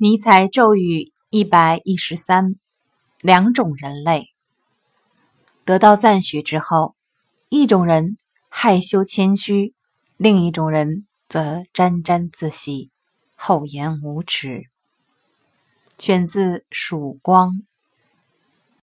尼采咒语一百一十三两种人类。得到赞许之后一种人害羞谦虚另一种人则沾沾自喜厚颜无耻。选自曙光。